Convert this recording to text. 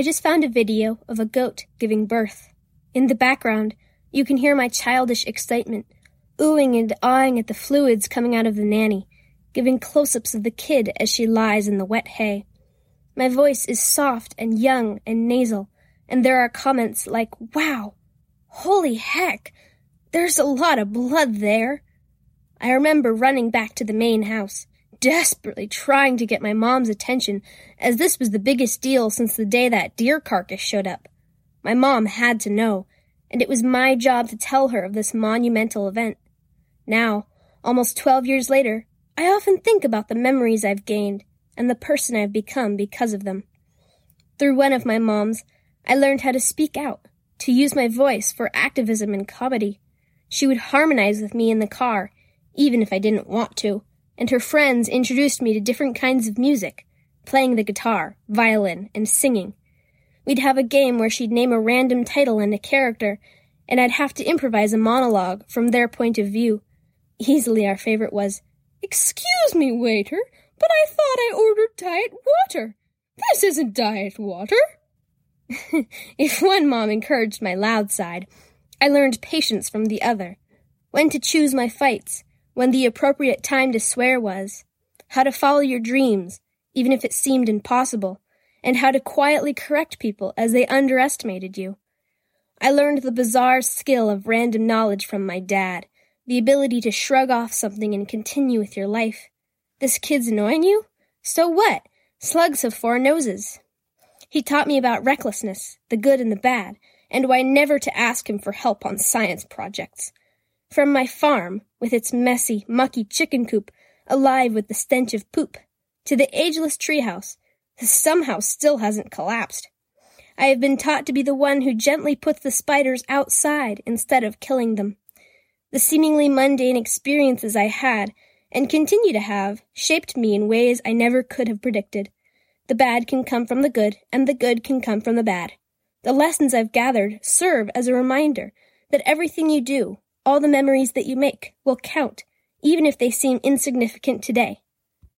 I just found a video of a goat giving birth. In the background, you can hear my childish excitement, oohing and awing at the fluids coming out of the nanny, giving close ups of the kid as she lies in the wet hay. My voice is soft and young and nasal, and there are comments like, wow, holy heck, there's a lot of blood there. I remember running back to the main house, desperately trying to get my mom's attention, as this was the biggest deal since the day that deer carcass showed up. My mom had to know, and it was my job to tell her of this monumental event. Now, almost twelve years later, I often think about the memories I've gained and the person I've become because of them. Through one of my moms, I learned how to speak out, to use my voice for activism and comedy. She would harmonize with me in the car, even if I didn't want to, and her friends introduced me to different kinds of music, playing the guitar, violin, and singing. We'd have a game where she'd name a random title and a character, and I'd have to improvise a monologue from their point of view. Easily our favorite was, Excuse me, waiter, but I thought I ordered diet water. This isn't diet water. if one mom encouraged my loud side, I learned patience from the other. When to choose my fights, when the appropriate time to swear was, how to follow your dreams, even if it seemed impossible, and how to quietly correct people as they underestimated you. I learned the bizarre skill of random knowledge from my dad, the ability to shrug off something and continue with your life. This kid's annoying you? So what? Slugs have four noses. He taught me about recklessness, the good and the bad, and why never to ask him for help on science projects. From my farm, with its messy, mucky chicken coop, alive with the stench of poop, to the ageless treehouse, that somehow still hasn't collapsed. I have been taught to be the one who gently puts the spiders outside instead of killing them. The seemingly mundane experiences I had, and continue to have, shaped me in ways I never could have predicted. The bad can come from the good, and the good can come from the bad. The lessons I've gathered serve as a reminder that everything you do, all the memories that you make, will count, even if they seem insignificant today.